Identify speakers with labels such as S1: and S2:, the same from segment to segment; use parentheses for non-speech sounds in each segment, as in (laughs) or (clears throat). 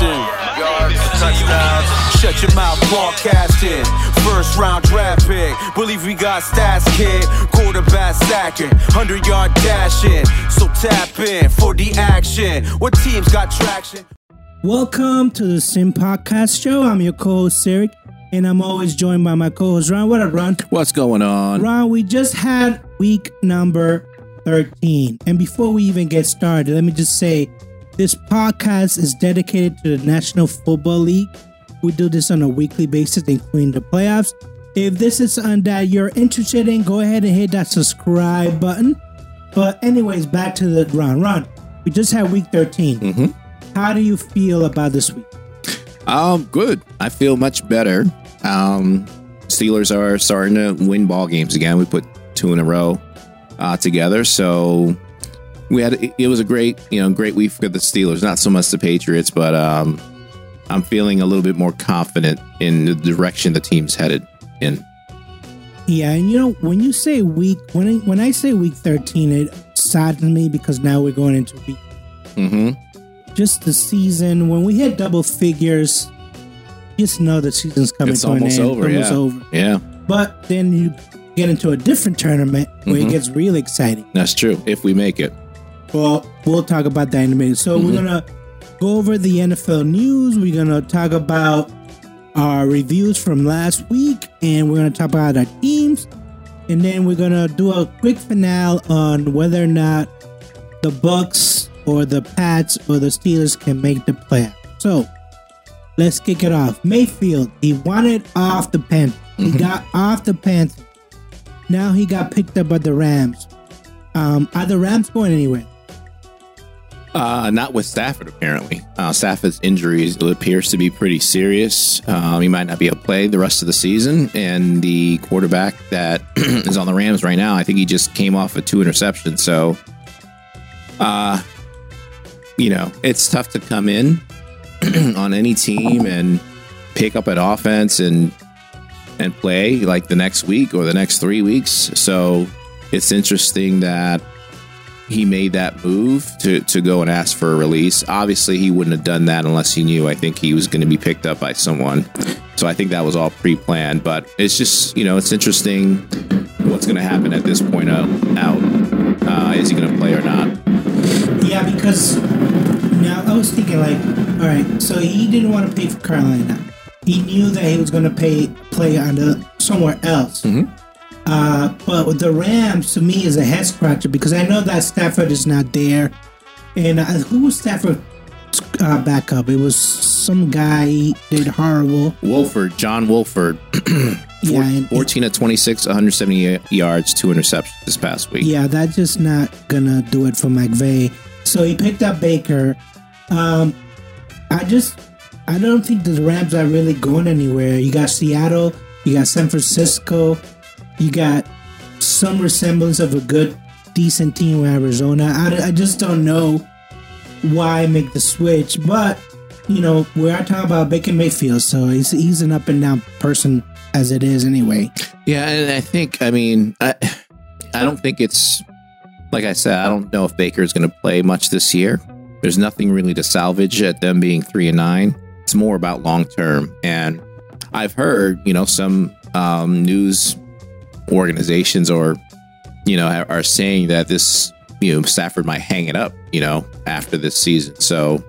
S1: passing. Yards, touchdowns. Shut your mouth, broadcasting. First round draft pick. Believe we got stats, kid. Quarterback sacking. 100 yard dashing. So tap in for the action. What teams got traction?
S2: Welcome to the Sim Podcast Show. I'm your co-host Eric, and I'm always joined by my co-host Ron. What up, Ron?
S3: What's going on?
S2: Ron, we just had week number 13. And before we even get started, let me just say this podcast is dedicated to the National Football League. We do this on a weekly basis, including the playoffs. If this is something that you're interested in, go ahead and hit that subscribe button. But, anyways, back to the Ron. Ron, we just had week 13.
S3: Mhm.
S2: How do you feel about this week?
S3: Um, good. I feel much better. Um, Steelers are starting to win ball games again. We put two in a row uh, together, so we had it, it was a great, you know, great week for the Steelers. Not so much the Patriots, but um, I'm feeling a little bit more confident in the direction the team's headed in.
S2: Yeah, and you know when you say week when I, when I say week thirteen, it saddens me because now we're going into week.
S3: Mm-hmm.
S2: Just the season when we hit double figures, just know the season's coming
S3: It's
S2: to an
S3: almost
S2: end.
S3: over.
S2: almost
S3: yeah.
S2: over.
S3: Yeah,
S2: But then you get into a different tournament where it
S3: Mhm.
S2: gets really exciting.
S3: that's true. If we make it.
S2: Well, we'll talk about that in a minute. So we're
S3: Mhm.
S2: gonna go over the NFL news. We're gonna talk about our reviews from last week, and we're gonna talk about our teams, and then we're gonna do a quick finale on whether or not the Bucks or the Pats or the Steelers can make the playoffs. So let's kick it off. Mayfield, he wanted off the Panthers. He got off the Panthers. Now he got picked up by the Rams. Um, are the Rams going anywhere?
S3: Uh, not with Stafford, apparently. Uh, Stafford's injuries appears to be pretty serious. Um, he might not be able to play the rest of the season. And the quarterback that (clears throat) is on the Rams right now, I think he just came off of two interceptions. So, uh, you know, it's tough to come in (clears throat) on any team and pick up an offense and and play like the next week or the next three weeks. So it's interesting that he made that move to, to go and ask for a release. Obviously, he wouldn't have done that unless he knew. I think he was going to be picked up by someone. So I think that was all pre planned. But it's just, you know, it's interesting what's going to happen at this point out. out. Uh, is he going to play or not?
S2: Yeah, because now I was thinking like, all right, so he didn't want to pay for Carolina. He knew that he was going to pay play on the somewhere else.
S3: Mhm.
S2: Uh, but the Rams, to me, is a head scratcher because I know that Stafford is not there. And uh, who was Stafford uh, backup? It was some guy did horrible.
S3: Wolford, John Wolford, (clears throat)
S2: Yeah, and,
S3: 14 at 26, 170 yards, two interceptions this past week.
S2: Yeah, that's just not gonna do it for McVay. So he picked up Baker. Um, I just, I don't think the Rams are really going anywhere. You got Seattle, you got San Francisco, you got some resemblance of a good, decent team with Arizona. I, I just don't know why make the switch, but you know we are talking about Baker Mayfield, so he's he's an up and down person as it is anyway.
S3: Yeah, and I think I mean I I don't think it's like I said, I don't know if Baker is going to play much this year. There's nothing really to salvage at them being 3 and 9. It's more about long term and I've heard, you know, some um, news organizations or you know are, saying that this you know Stafford might hang it up, you know, after this season. So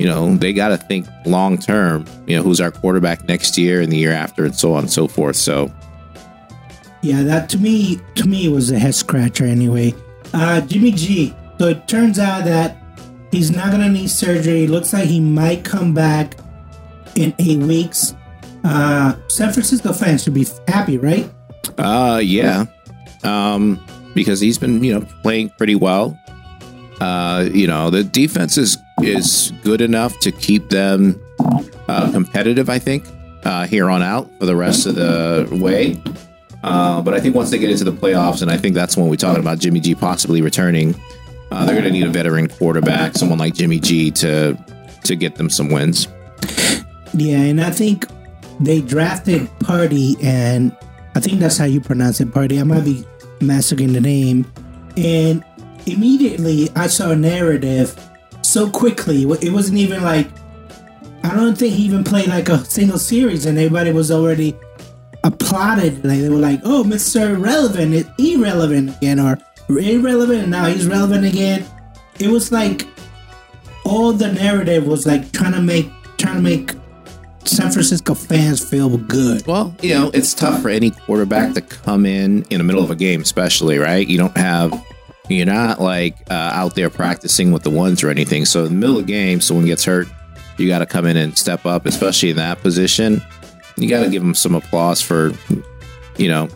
S3: you know, they got to think long term, you know, who's our quarterback next year and the year after and so on and so forth. So,
S2: Yeah, that to me to me was a head scratcher anyway. Uh Jimmy G. So it turns out that he's not gonna need surgery. Looks like he might come back in eight weeks. Uh San Francisco fans should be happy, right?
S3: Uh, yeah, um, because he's been, you know, playing pretty well. Uh, you know, the defense is is good enough to keep them uh, competitive. I think uh, here on out for the rest of the way. Uh, but I think once they get into the playoffs, and I think that's when we're talking about Jimmy G possibly returning, uh, they're going to need a veteran quarterback, someone like Jimmy G, to to get them some wins.
S2: Yeah, and I think they drafted Purdy, and I think that's how you pronounce it, Purdy. I might be massacring the name. And immediately I saw a narrative so quickly. It wasn't even like I don't think he even played like a single series, and everybody was already applauded. Like they were like, "Oh, Mister Relevant is irrelevant again, or irrelevant, and now he's relevant again." It was like all the narrative was like trying to make trying to make San Francisco fans feel good.
S3: Well, you know, it's tough for any quarterback to come in in the middle of a game, especially, right? You don't have, you're not like uh, out there practicing with the ones or anything. So, in the middle of the game, someone gets hurt, you got to come in and step up, especially in that position. You got to give them some applause for, you know,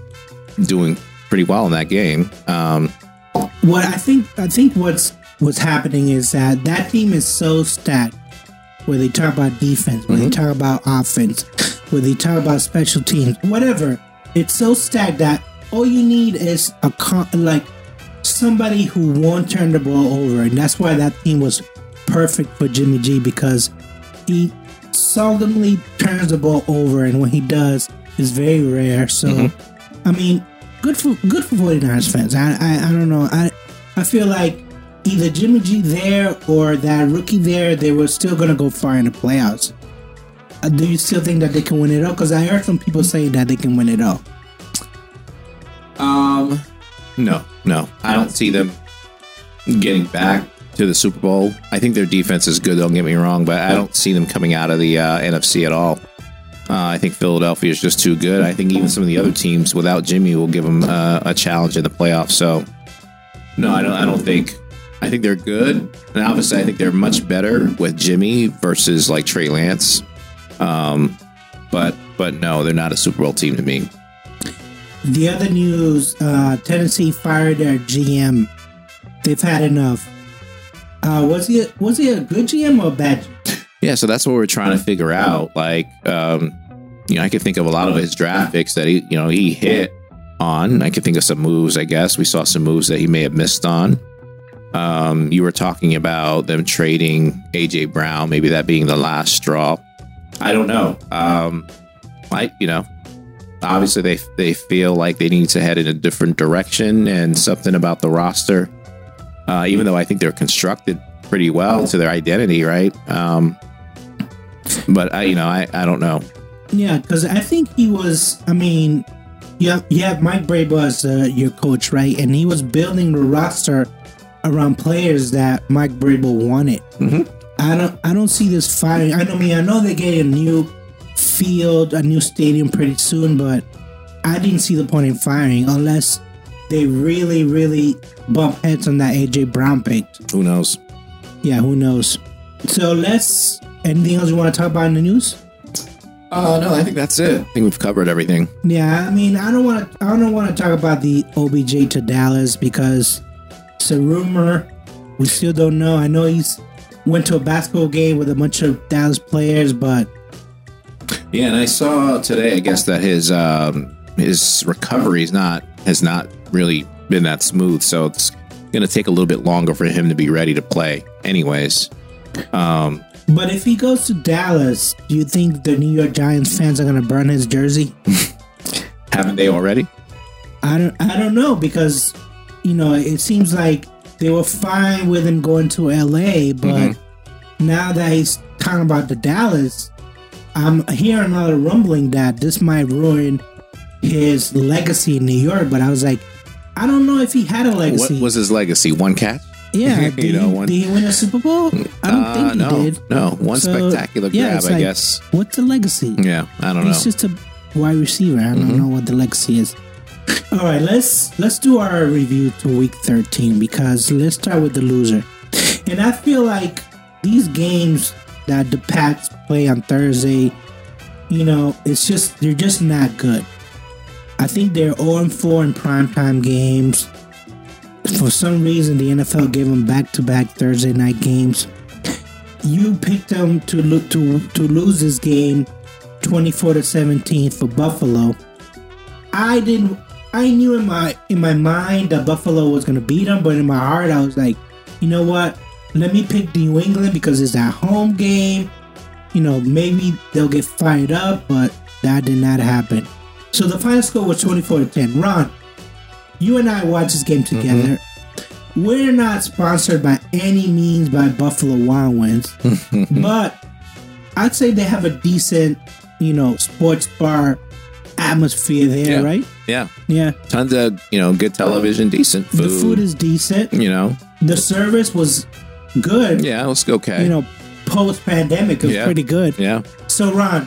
S3: doing pretty well in that game. Um,
S2: what I think, I think what's what's happening is that that team is so stacked where they talk about defense, where mm-hmm. they talk about offense, where they talk about special teams, whatever. It's so stacked that all you need is a con- like somebody who won't turn the ball over, and that's why that team was perfect for Jimmy G because he seldomly turns the ball over, and when he does, it's very rare. So, mm-hmm. I mean, good for good for 49ers fans. I, I I don't know. I I feel like either Jimmy G there or that rookie there, they were still going to go far in the playoffs. Uh, do you still think that they can win it all? Because I heard some people say that they can win it all.
S3: Um, no, no, I don't see them getting back to the Super Bowl. I think their defense is good. Don't get me wrong, but I don't see them coming out of the uh, NFC at all. Uh, I think Philadelphia is just too good. I think even some of the other teams without Jimmy will give them uh, a challenge in the playoffs. So, no, I don't. I don't think I think they're good, and obviously, I think they're much better with Jimmy versus like Trey Lance. Um, but but no, they're not a Super Bowl team to me.
S2: The other news: uh, Tennessee fired their GM. They've had enough. Uh, was he was he a good GM or a bad?
S3: Yeah, so that's what we're trying to figure out. Like, um, you know, I can think of a lot of his draft picks that he, you know, he hit on. I can think of some moves. I guess we saw some moves that he may have missed on. Um, you were talking about them trading AJ Brown, maybe that being the last straw. I don't know. Um, I, you know, obviously they they feel like they need to head in a different direction, and something about the roster, uh, even though I think they're constructed pretty well to their identity, right? Um, but I, you know, I, I don't know.
S2: Yeah, because I think he was. I mean, yeah, yeah. Mike Vrabel as uh, your coach, right? And he was building the roster around players that Mike Vrabel wanted. Mm-hmm. I don't I don't see this firing. I know I mean I know they get a new field, a new stadium pretty soon, but I didn't see the point in firing unless they really, really bump heads on that AJ Brown pick.
S3: Who knows?
S2: Yeah, who knows? So let's anything else you want to talk about in the news?
S3: Uh, no, I think that's it. I think we've covered everything.
S2: Yeah, I mean, I don't want to. I don't want to talk about the OBJ to Dallas because it's a rumor. We still don't know. I know he's went to a basketball game with a bunch of Dallas players, but
S3: yeah, and I saw today, I guess that his um, his recovery is not has not really been that smooth, so it's going to take a little bit longer for him to be ready to play. Anyways, um,
S2: but if he goes to Dallas, do you think the New York Giants fans are going to burn his jersey? (laughs)
S3: Haven't they already?
S2: I don't. I don't know because you know, it seems like they were fine with him going to LA, but mm-hmm. now that he's talking about the Dallas, I'm hearing a lot rumbling that this might ruin his legacy in New York. But I was like, I don't know if he had a legacy.
S3: What was his legacy? One catch?
S2: Yeah, (laughs) did, you know, he, one... did he win a Super Bowl? I don't uh, think he
S3: no,
S2: did.
S3: No, one so, spectacular grab, yeah, I like, guess.
S2: What's the legacy?
S3: Yeah, I don't
S2: He's
S3: know.
S2: He's just a wide receiver. I don't mm-hmm. know what the legacy is. All right, let's let's do our review to week 13 because let's start with the loser. And I feel like these games that the Pats play on Thursday, you know, it's just they're just not good. I think they're 0 4 in primetime games. For some reason, the NFL gave them back-to-back Thursday night games. You picked them to lo- to to lose this game, 24 to 17 for Buffalo. I didn't I knew in my in my mind that Buffalo was gonna beat them, but in my heart I was like, you know what? Let me pick New England because it's that home game. You know, maybe they'll get fired up, but that did not happen. So the final score was 24 to 10. Ron, you and I watched this game mm-hmm. together. Mm-hmm. We're not sponsored by any means by Buffalo Wild Wings, (laughs) but I'd say they have a decent, you know, sports bar atmosphere there,
S3: Yeah.
S2: right?
S3: Yeah,
S2: Yeah.
S3: tons of you know good television, decent food.
S2: The food is decent.
S3: you know,
S2: The service was good.
S3: yeah, let's go. Okay,
S2: You know, post pandemic, it was
S3: Yeah.
S2: pretty good.
S3: yeah.
S2: So, Ron,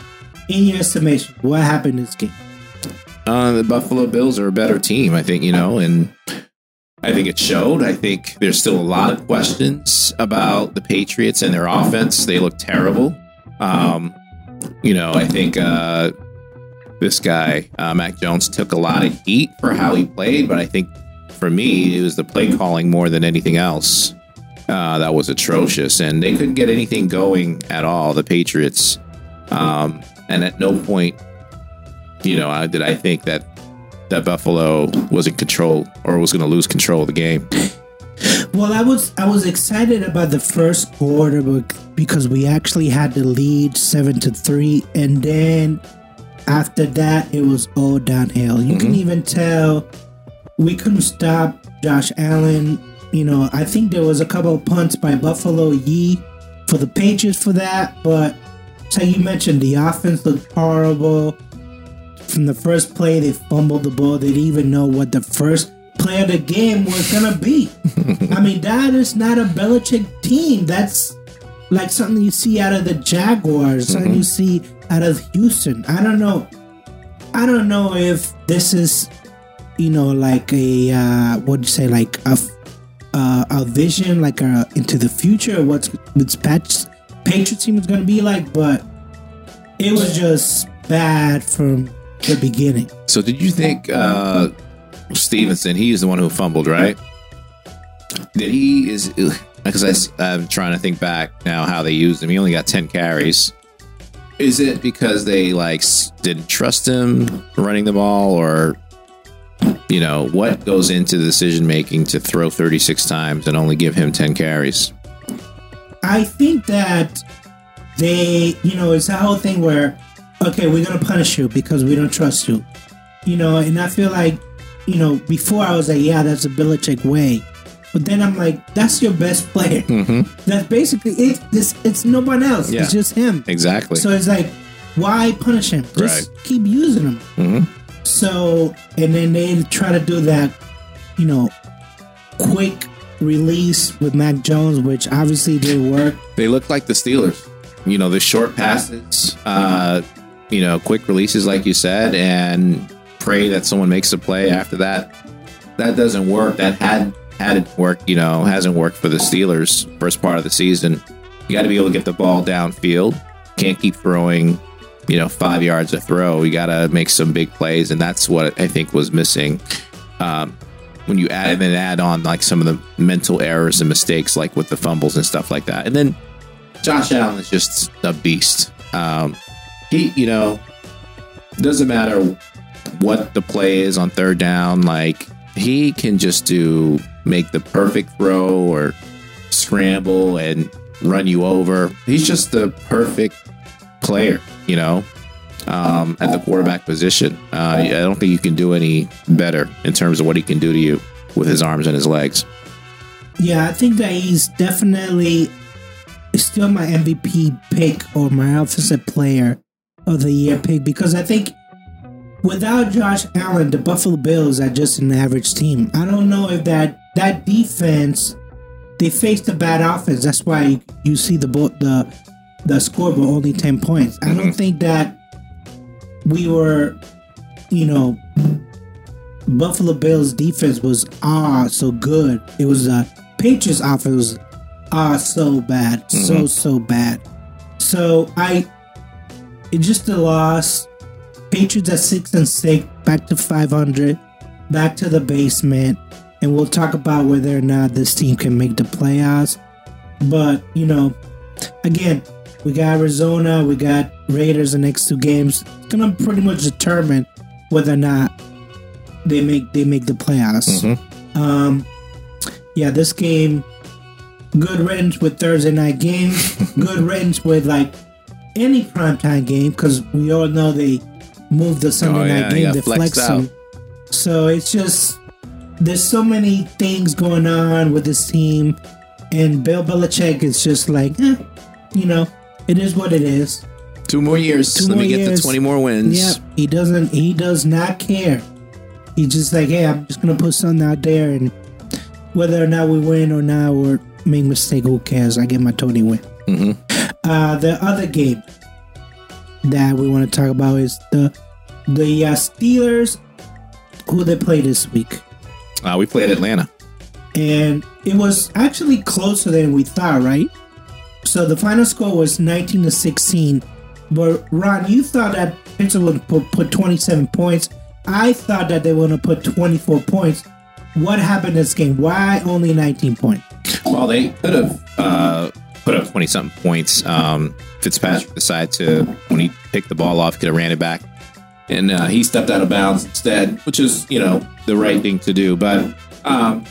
S2: in your estimation, what happened in this game?
S3: Uh, the Buffalo Bills are a better team, I think, you know, and I think it showed. I think there's still a lot of questions about the Patriots and their offense. They look terrible. Um, you know, I think uh, this guy, uh, Mac Jones, took a lot of heat for how he played, but I think for me, it was the play calling more than anything else. Uh, that was atrocious, and they couldn't get anything going at all. The Patriots, um, and at no point you know, uh, did I think that that Buffalo was in control or was going to lose control of the game?
S2: Well, I was I was excited about the first quarter because we actually had the lead seven to three, and then after that it was all downhill. You can mm-hmm. even tell we couldn't stop Josh Allen. You know, I think there was a couple of punts by Buffalo Yee for the Patriots for that, but so you mentioned the offense looked horrible. From the first play, they fumbled the ball. They didn't even know what the first play of the game was gonna be. (laughs) I mean, that is not a Belichick team. That's like something you see out of the Jaguars, something you mm-hmm. see out of Houston. I don't know. I don't know if this is, you know, like a uh, what you say, like a uh, a vision, like a into the future, what's what's Pat's Patriots team is gonna be like. But it was just bad from the beginning.
S3: So, did you think uh, Stevenson? He's the one who fumbled, right? Did he is because I'm trying to think back now how they used him. He only got ten carries. Is it because they like didn't trust him running the ball, or you know what goes into the decision making to throw 36 times and only give him 10 carries?
S2: I think that they, you know, it's a whole thing where, okay, we're gonna punish you because we don't trust you, you know, and I feel like, you know, before I was like, yeah, that's a Belichick way, but then I'm like, that's your best player. That's basically it. This it's no one else.
S3: Yeah.
S2: It's just him.
S3: Exactly.
S2: So it's like, why punish him? Just keep using him.
S3: Mhm.
S2: So, and then they try to do that, you know, quick release with Mac Jones, which obviously didn't work.
S3: They look like the Steelers. You know, the short passes, uh, you know, quick releases, like you said, and pray that someone makes a play after that. That doesn't work. That had hadn't worked. You know, hasn't worked for the Steelers first part of the season. You got to be able to get the ball downfield. Can't keep throwing, you know, five yards a throw. You got to make some big plays, and that's what I think was missing. Um, when you add and add on like some of the mental errors and mistakes, like with the fumbles and stuff like that, and then Josh Allen is just a beast. Um, he, you know, doesn't matter what the play is on third down. Like he can just do make the perfect throw or scramble and run you over. He's just the perfect player, you know, um, at the quarterback position. Uh, I don't think you can do any better in terms of what he can do to you with his arms and his legs.
S2: Yeah, I think that he's definitely still my MVP pick or my offensive player of the year pick because I think without Josh Allen, the Buffalo Bills are just an average team. I don't know if that that defense they faced a bad offense. That's why you see the the the score but only ten points. I don't think that we were, you know, Buffalo Bills defense was ah so good. It was uh Patriots offense was ah so bad, so so bad. So I it just a loss. Patriots at six and six, back to five hundred, back to the basement, and we'll talk about whether or not this team can make the playoffs. But you know, again, we got Arizona, we got Raiders the next two games. It's gonna pretty much determine whether or not they make they make the playoffs. Um, yeah, this game, good riddance with Thursday night games. (laughs) good riddance with like any primetime game because we all know they moved the Sunday
S3: Oh, yeah,
S2: night game.
S3: flexed
S2: flex. So it's just there's so many things going on with this team, and Bill Belichick is just like, eh, you know, it is what it is.
S3: Two more years.
S2: Two
S3: Let
S2: more
S3: me get
S2: years.
S3: to 20 more wins.
S2: Yep, he doesn't. He does not care. He's just like, hey, I'm just gonna put something out there, and whether or not we win or not, or make mistake, who cares? I get my Tony win.
S3: Mhm.
S2: Uh, the other game that we want to talk about is the the uh, Steelers, who they play this week,
S3: Uh, we played Atlanta.
S2: and it was actually closer than we thought, right? So the final score was 19 to 16. But Ron, you thought that Pittsburgh would put, put 27 points. I thought that they were going to put 24 points. What happened in this game? Why only 19 points?
S3: Well, they could have uh, put up 20 something points. Um, Fitzpatrick decided to, when he picked the ball off, could have ran it back. And uh, he stepped out of bounds instead, which is, you know, the right thing to do. But um,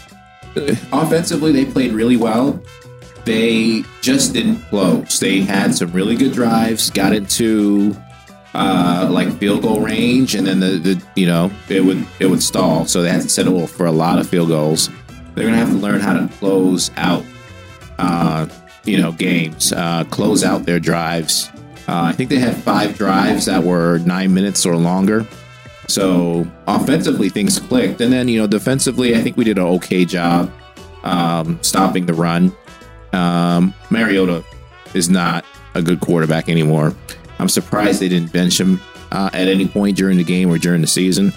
S3: offensively, they played really well. They just didn't close. They had some really good drives, got into uh, like field goal range, and then the, the you know it would it would stall. So they had to settle for a lot of field goals. They're gonna have to learn how to close out, uh, you know, games, uh, close out their drives. Uh, I think they had five drives that were nine minutes or longer. So offensively, things clicked, and then you know defensively, I think we did an okay job um, stopping the run. Um, Mariota is not a good quarterback anymore. I'm surprised they didn't bench him uh, at any point during the game or during the season.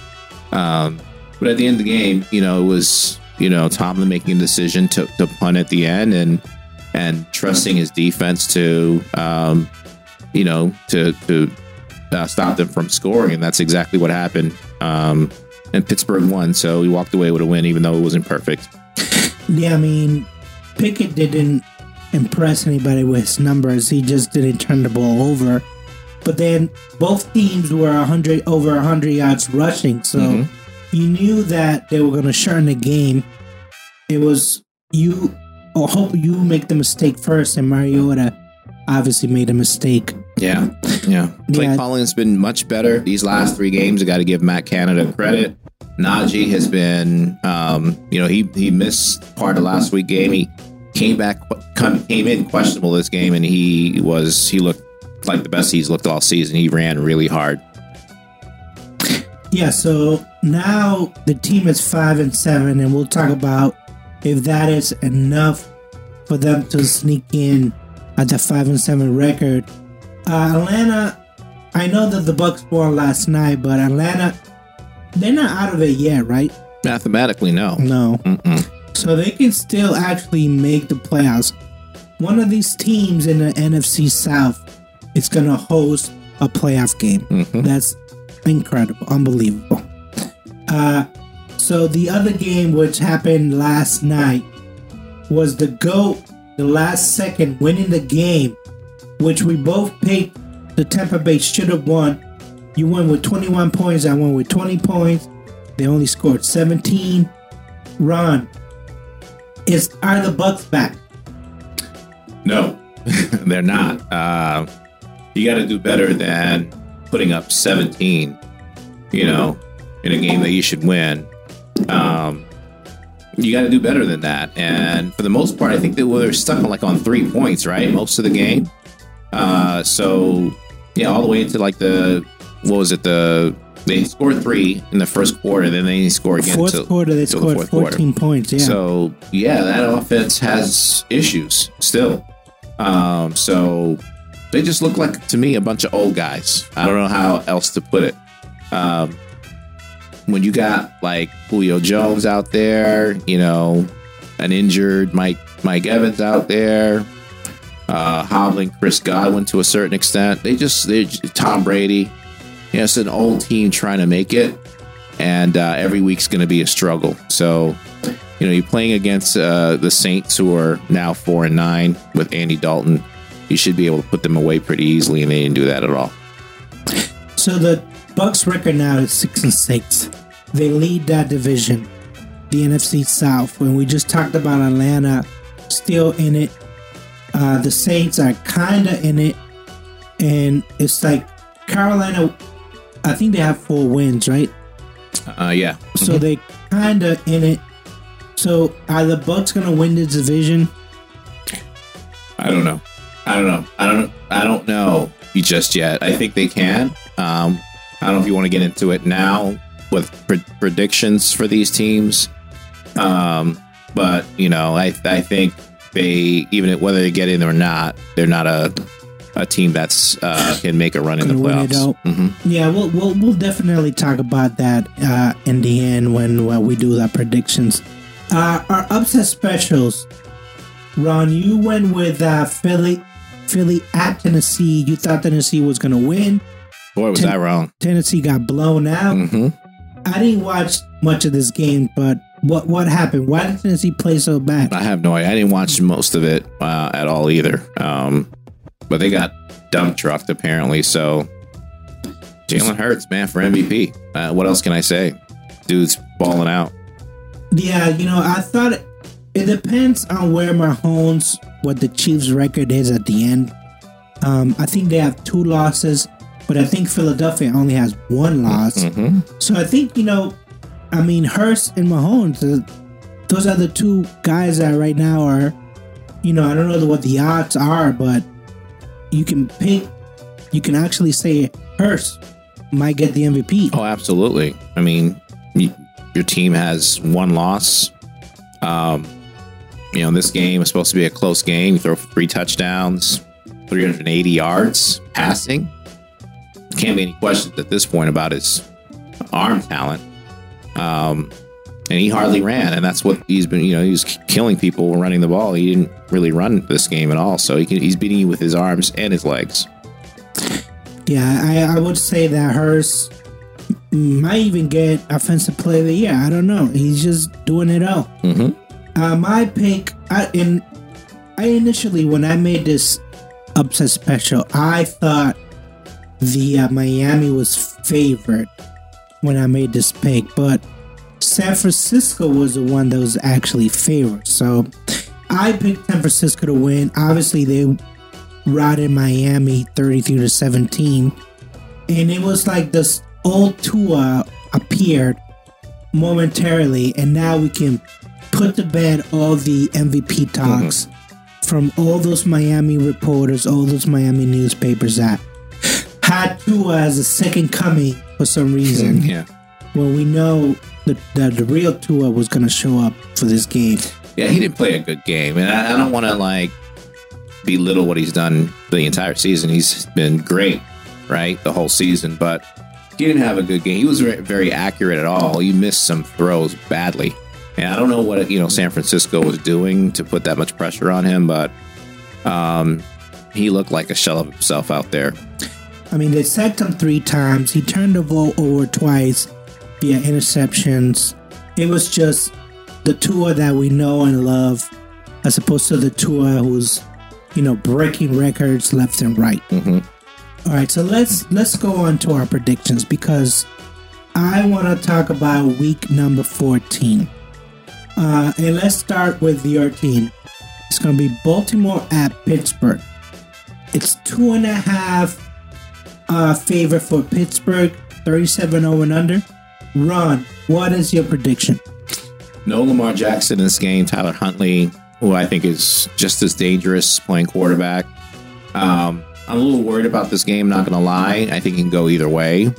S3: Um, but at the end of the game, you know, it was you know Tomlin making a decision to, to punt at the end and and trusting his defense to um, you know to to uh, stop them from scoring, and that's exactly what happened. Um, and Pittsburgh won, so he walked away with a win, even though it wasn't perfect.
S2: Yeah, I mean, Pickett didn't impress anybody with his numbers. He just didn't turn the ball over. But then both teams were 100 over 100 yards rushing, so
S3: Mhm.
S2: you knew that they were going to shorten the game. It was you. I hope you make the mistake first, and Mariota obviously made a mistake.
S3: Yeah, yeah. Clay
S2: Yeah.
S3: Collins been much better these last three games. I got to give Matt Canada credit. Najee has been, um, you know, he he missed part of last week game. He came back, come, came in questionable this game, and he was he looked like the best he's looked all season. He ran really hard.
S2: Yeah, so now the team is five and seven, and we'll talk about if that is enough for them to sneak in at the five and seven record. Uh, Atlanta, I know that the Bucks won last night, but Atlanta, they're not out of it yet, right?
S3: Mathematically, no.
S2: No,
S3: Mm-mm.
S2: so they can still actually make the playoffs. One of these teams in the NFC South is going to host a playoff game.
S3: Mhm.
S2: That's incredible, unbelievable. Uh, so the other game, which happened last night, was the GOAT, the last second, winning the game, which we both picked the Tampa Bay should have won. You won with 21 points, I won with 20 points. They only scored 17. Ron, is are the Bucks back?
S3: No, (laughs) they're not. Uh, you got to do better than putting up 17, you know, in a game that you should win. Um, you got to do better than that. And for the most part, I think they were stuck on like on three points, right? Most of the game. Uh, so, yeah, all the way into like the, what was it? The, they scored three in the first quarter, then they score again.
S2: Fourth
S3: till-
S2: quarter, they
S3: till the
S2: scored 14
S3: quarter.
S2: points. Yeah.
S3: So yeah, that offense has issues still. Um, so they just look like to me a bunch of old guys. I don't know how else to put it. Um, when you got like Julio Jones out there, you know, an injured Mike Mike Evans out there, uh, hobbling Chris Godwin to a certain extent. They just they Tom Brady. Yeah, it's an old team trying to make it, and uh, every week's going to be a struggle. So you know, you're playing against uh, the Saints, who are now four and nine with Andy Dalton. You should be able to put them away pretty easily, and they didn't do that at all.
S2: So the Bucks record now is six and six. They lead that division, the NFC South. When we just talked about Atlanta, still in it. Uh, the Saints are kind of in it, and it's like Carolina. I think they have four wins, right?
S3: Uh, yeah,
S2: So they kind of in it. So are the Bucks gonna win this division?
S3: I don't know. I don't know. I don't. I don't know just yet. I think they can. Um, I don't know if you want to get into it now with pre- predictions for these teams. Um, but you know, I I think they even whether they get in or not, they're not a a team that's uh, can make a run in the
S2: Gonna win it
S3: playoffs.
S2: out.
S3: hmm
S2: Yeah, we'll we'll, we'll definitely talk about that uh, in the end when, when we do the predictions. Uh, our upset specials. Ron, you went with uh, Philly, Philly at Tennessee. You thought Tennessee was going to win.
S3: Boy, was
S2: Ten-
S3: I wrong.
S2: Tennessee got blown out.
S3: hmm
S2: I didn't watch much of this game, but what what happened? Why did Tennessee play so bad?
S3: I have no idea. I didn't watch most of it uh, at all either. Um, but they got dump trucked apparently. So Jalen Hurts, man, for MVP. Uh, what else can I say? Dude's balling out.
S2: Yeah, you know, I thought it, it depends on where Mahomes, what the Chiefs' record is at the end. Um, I think they have two losses, but I think Philadelphia only has one loss.
S3: hmm
S2: So I think you know, I mean, Hurts and Mahomes, uh, those are the two guys that right now are, you know, I don't know what the odds are, but you can pick, you can actually say Hurts might get the MVP.
S3: Oh, absolutely. I mean, y your team has one loss. Um, you know, this game is supposed to be a close game. You throw three touchdowns, 380 yards passing. Can't be any questions at this point about his arm talent. Um, and he hardly ran, and that's what he's been. You know, he was killing people running the ball. He didn't really run this game at all. So he can, he's beating you with his arms and his legs.
S2: Yeah, I, I would say that Hurts might even get offensive player of the year. I don't know. He's just doing it all.
S3: hmm
S2: Uh, my pick, I in I initially when I made this upset special, I thought the uh, Miami was favored when I made this pick, but San Francisco was the one that was actually favored. So I picked San Francisco to win. Obviously, they routed Miami 33 to 17, and it was like this old Tua appeared momentarily, and now we can put to bed all the MVP talks from all those Miami reporters, all those Miami newspapers that had Tua as a second coming for some reason. (laughs)
S3: Yeah.
S2: When we know that, that the real Tua was going to show up for this game.
S3: Yeah, he didn't play a good game, and I, I don't want to like belittle what he's done the entire season. He's been great, right, the whole season, but he didn't have a good game. He was very, very accurate at all. He missed some throws badly, and I don't know what you know San Francisco was doing to put that much pressure on him, but um, he looked like a shell of himself out there.
S2: I mean, they sacked him three times. He turned the ball over twice via interceptions. It was just the Tua that we know and love, as opposed to the Tua who's, you know, breaking records left and right.
S3: Mhm.
S2: All right, so let's let's go on to our predictions because I want to talk about week number fourteen, uh, and let's start with your team. It's going to be Baltimore at Pittsburgh. It's two and a half uh, favor for Pittsburgh, 37 0 and under. Ron, what is your prediction?
S3: No Lamar Jackson in this game. Tyler Huntley, who I think is just as dangerous playing quarterback. Um, I'm a little worried about this game, not going to lie. I think it can go either way.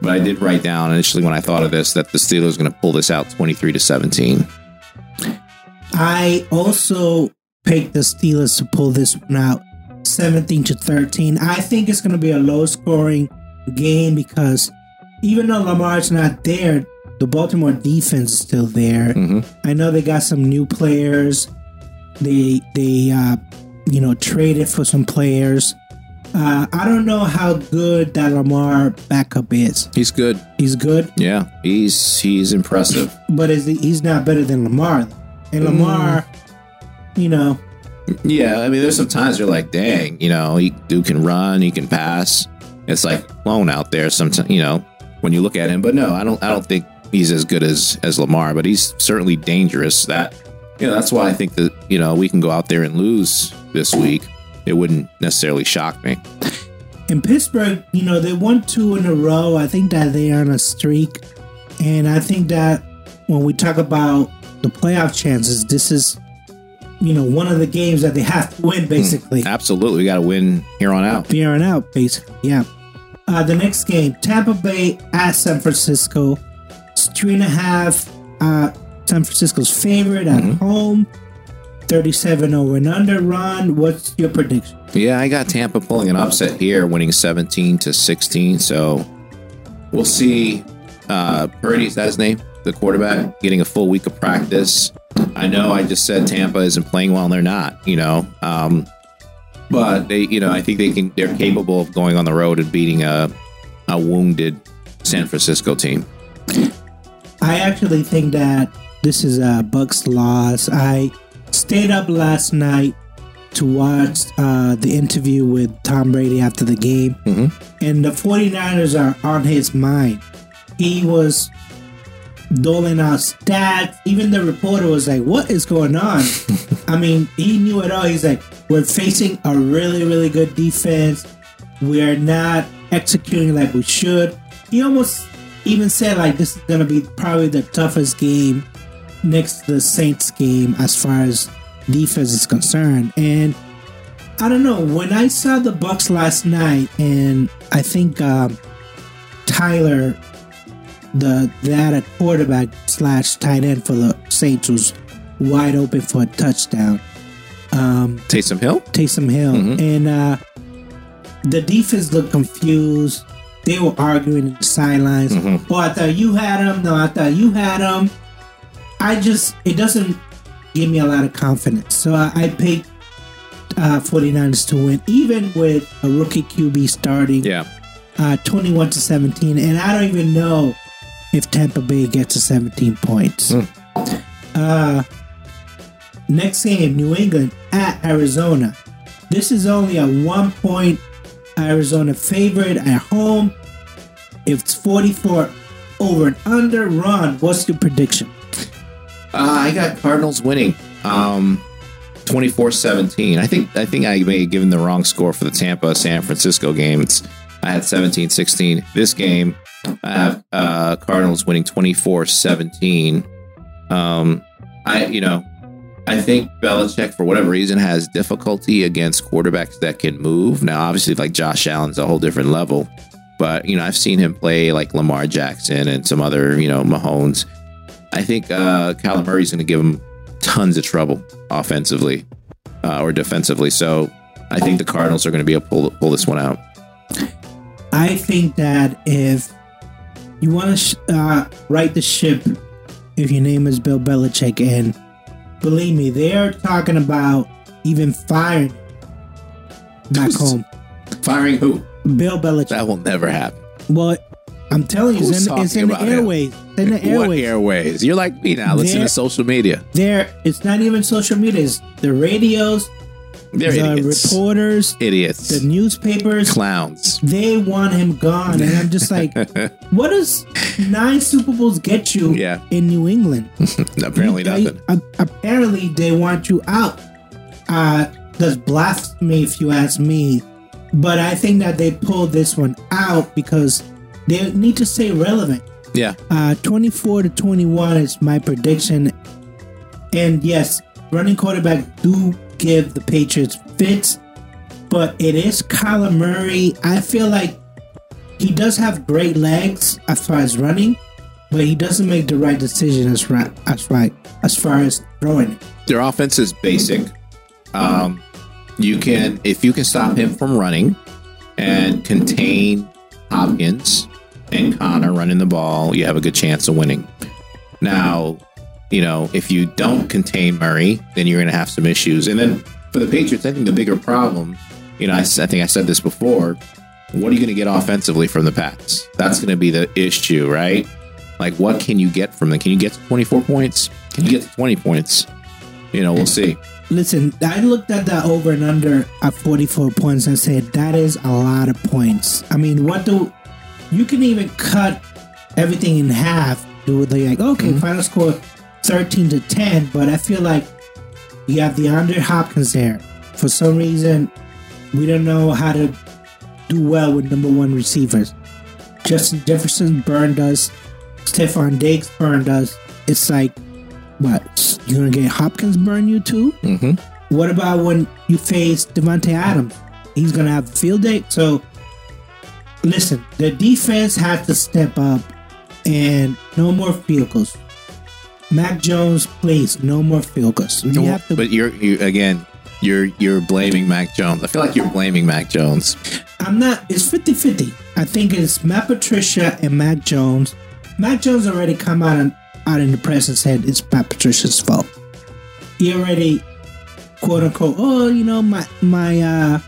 S3: But I did write down initially when I thought of this that the Steelers are going to pull this out 23 to 17.
S2: I also picked the Steelers to pull this one out 17 to 13. I think it's going to be a low scoring game because even though Lamar's not there, the Baltimore defense is still there.
S3: Mhm.
S2: I know they got some new players. They they uh, you know traded for some players. Uh, I don't know how good that Lamar backup is.
S3: He's good.
S2: He's good,
S3: Yeah, he's he's impressive.
S2: but is he, he's not better than Lamar. And Lamar, you know,
S3: Yeah, I mean, there's some times you're like, dang, you know, he dude can run, he can pass. It's like clone out there. Sometimes, you know, when you look at him. But no, I don't. I don't think he's as good as as Lamar. But he's certainly dangerous. That you know, that's why I think that you know we can go out there and lose this week. It wouldn't necessarily shock me.
S2: in Pittsburgh, you know, they won two in a row. I think that they are on a streak. And I think that when we talk about the playoff chances, this is you know, one of the games that they have to win, basically.
S3: Absolutely, we got to win here on out.
S2: Here on out, basically. Yeah. Uh, the next game, Tampa Bay at San Francisco. It's three and a half. Uh, San Francisco's favorite at home. 37 over and under. Ron, what's your prediction?
S3: Yeah, I got Tampa pulling an upset here, winning 17 to 16. So we'll see. Uh, Purdy, is that his name? The quarterback getting a full week of practice. I know I just said Tampa isn't playing well, and they're not. You know, um, but they, you know, I think they can. They're capable of going on the road and beating a a wounded San Francisco team.
S2: I actually think that this is a Bucks loss. I stayed up last night to watch uh, the interview with Tom Brady after the game, and the 49ers are on his mind. He was doling out stats. Even the reporter was like, What is going on? (laughs) I mean, he knew it all. He's like, We're facing a really, really good defense. We're not executing like we should. He almost even said, like, this is going to be probably the toughest game next to the Saints game as far as defense is concerned. And I don't know, when I saw the Bucks last night, and I think um, Tyler the that at quarterback slash tight end for the Saints was wide open for a touchdown. Um,
S3: Taysom Hill.
S2: Taysom Hill and uh, the defense looked confused. They were arguing in the sidelines. Oh, I thought you had him. No, I thought you had him. I just it doesn't give me a lot of confidence. So I, I picked uh, 49ers to win, even with a rookie QB starting
S3: Yeah.
S2: uh, 21 to 17, and I don't even know if Tampa Bay gets to 17 points. Uh, next game, New England at Arizona. This is only a one point Arizona favorite at home. If it's 44 over and under, Ron, what's your prediction?
S3: Uh, I got Cardinals winning. Um, 24-17. I think I think I may have given the wrong score for the Tampa San Francisco game. It's I had 17-16. This game, I have uh, Cardinals winning 24-17. Um, I you know, I think Belichick for whatever reason has difficulty against quarterbacks that can move. Now, obviously, like Josh Allen's a whole different level, but you know, I've seen him play like Lamar Jackson and some other you know Mahomes. I think uh, Kyler Murray's going to give him tons of trouble offensively uh, or defensively. So I think the Cardinals are going to be able to pull, pull this one out.
S2: I think that if you want to sh- uh, right the ship, if your name is Bill Belichick, and believe me, they're talking about even firing back home.
S3: Firing who?
S2: Bill Belichick.
S3: That will never happen.
S2: Well, I'm telling you, it's in, it's in the airways. In the
S3: What
S2: airways.
S3: airways? You're like me now. Listen to social media.
S2: There, it's not even social media. It's the radios,
S3: They're
S2: the
S3: idiots.
S2: reporters,
S3: idiots.
S2: the newspapers.
S3: Clowns.
S2: They want him gone, and I'm just like, (laughs) what does nine Super Bowls get you
S3: Yeah.
S2: in New England? (laughs)
S3: Apparently
S2: They-
S3: nothing.
S2: a- apparently, they want you out. Uh, that's blasphemy, if you ask me. But I think that they pulled this one out because they need to stay relevant.
S3: Yeah.
S2: Uh, 24 to 21 is my prediction. And yes, running quarterback do give the Patriots fits, but it is Kyler Murray. I feel like he does have great legs as far as running, but he doesn't make the right decision as right as right as far as throwing.
S3: Their offense is basic. Um, you can if you can stop him from running and contain Hopkins and Connor running the ball, you have a good chance of winning. Now, you know, if you don't contain Murray, then you're going to have some issues. And then for the Patriots, I think the bigger problem, you know, I think I said this before. What are you going to get offensively from the Pats? That's going to be the issue, right? Like, what can you get from them? Can you get to 24 points? Can you get to 20 points? You know, we'll see.
S2: Listen, I looked at that over and under at 44 points and said that is a lot of points. I mean, what do you can even cut everything in half? Do the like okay, mm-hmm. final score 13 to 10, but I feel like you have the Andre Hopkins there. For some reason, we don't know how to do well with number one receivers. Justin Jefferson burned us. Stefon Diggs burned us. It's like what? You're gonna get Hopkins burn you too?
S3: Mm-hmm.
S2: What about when you face Davante Adams? He's gonna have a field day. So, listen, the defense has to step up, and no more field goals. Mac Jones, please, no more field goals. You have to.
S3: but you're you again. You're you're blaming Mac Jones. I feel like you're blaming Mac Jones.
S2: I'm not. It's 50 50. I think it's Matt Patricia and Mac Jones. Mac Jones already come out and out in the press and said it's Matt Patricia's fault. He already, quote unquote, oh, you know, my my uh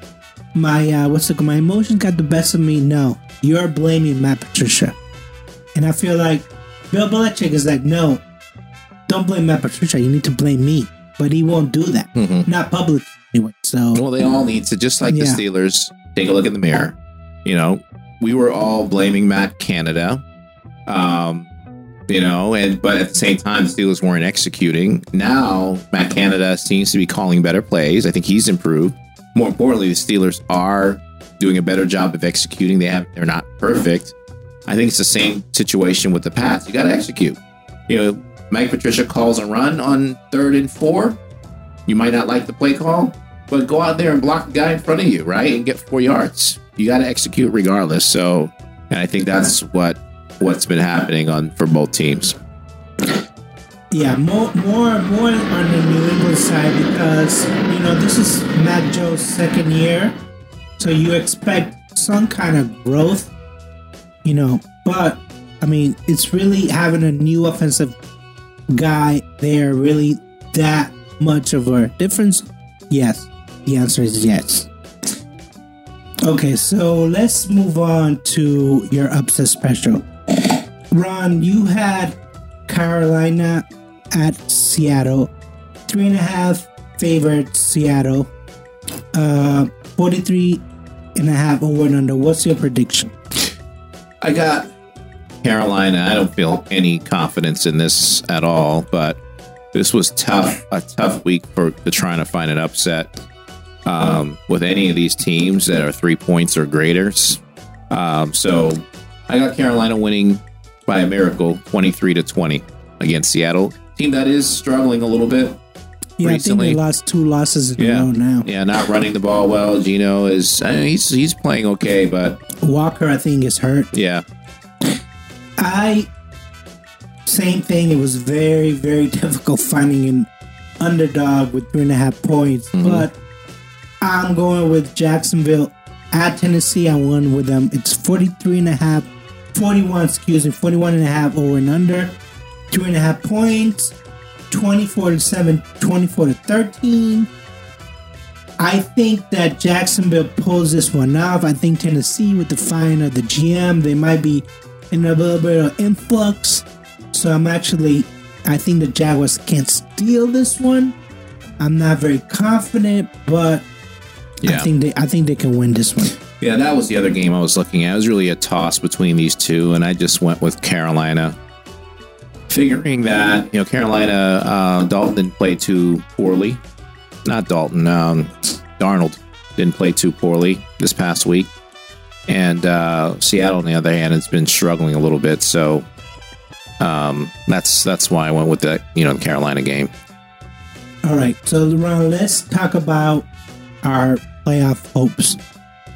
S2: my uh what's it? My emotions got the best of me. No, you're blaming Matt Patricia, and I feel like Bill Belichick is like, no, don't blame Matt Patricia. You need to blame me, but he won't do that.
S3: Mhm.
S2: Not publicly anyway. So
S3: Well, they all need to just like the Steelers. Take a look in the mirror. You know, we were all blaming Matt Canada. Um, you know, and but at the same time, the Steelers weren't executing. Now, Matt Canada seems to be calling better plays. I think he's improved. More importantly, the Steelers are doing a better job of executing. They have they're not perfect. I think it's the same situation with the Pats. You got to execute. You know, Mike Patricia calls a run on third and four. You might not like the play call, but go out there and block the guy in front of you, right, and get four yards. You got to execute regardless. So, and I think that's what what's been happening on for both teams.
S2: Yeah, more, more, more on the New England side because you know this is Mac Jones' second year, so you expect some kind of growth, you know. But I mean, it's really having a new offensive guy there really that much of a difference? Yes, the answer is yes. Okay, so let's move on to your upset special. Ron, you had Carolina at Seattle. Three and a half favored Seattle. Uh, 43 and a half over and under. What's your prediction?
S3: I got Carolina. I don't feel any confidence in this at all, but this was tough. A tough week for to trying to find an upset um, with any of these teams that are three points or greater. Um, so I got Carolina winning by a miracle, twenty three to twenty against Seattle, team that is struggling a little bit.
S2: Yeah,
S3: Recently.
S2: I think they lost two losses in
S3: Yeah.
S2: a row now.
S3: Yeah, not running the ball well. Gino is I mean, he's he's playing okay, but
S2: Walker, I think, is hurt.
S3: yeah,
S2: I same thing. It was very, very (laughs) difficult finding an underdog with three and a half points.
S3: Mhm.
S2: But I'm going with Jacksonville at Tennessee. I won with them. It's 43 and a half, 41, excuse me, 41 and a half over and under. Three and a half points, 24 to 7, 24 to 13. I think that Jacksonville pulls this one off. I think Tennessee, with the fine of the GM, they might be in a little bit of influx. So I'm actually, I think the Jaguars can steal this one. I'm not very confident, but I think they, I think they can win this one.
S3: Yeah, that was the other game I was looking at. It was really a toss between these two, and I just went with Carolina, figuring that you know Carolina uh, Dalton didn't play too poorly. Not Dalton, um, Darnold didn't play too poorly this past week, and uh, Seattle on the other hand has been struggling a little bit. So um, that's that's why I went with the you know the Carolina game.
S2: All right, so Ron, let's talk about our playoff hopes,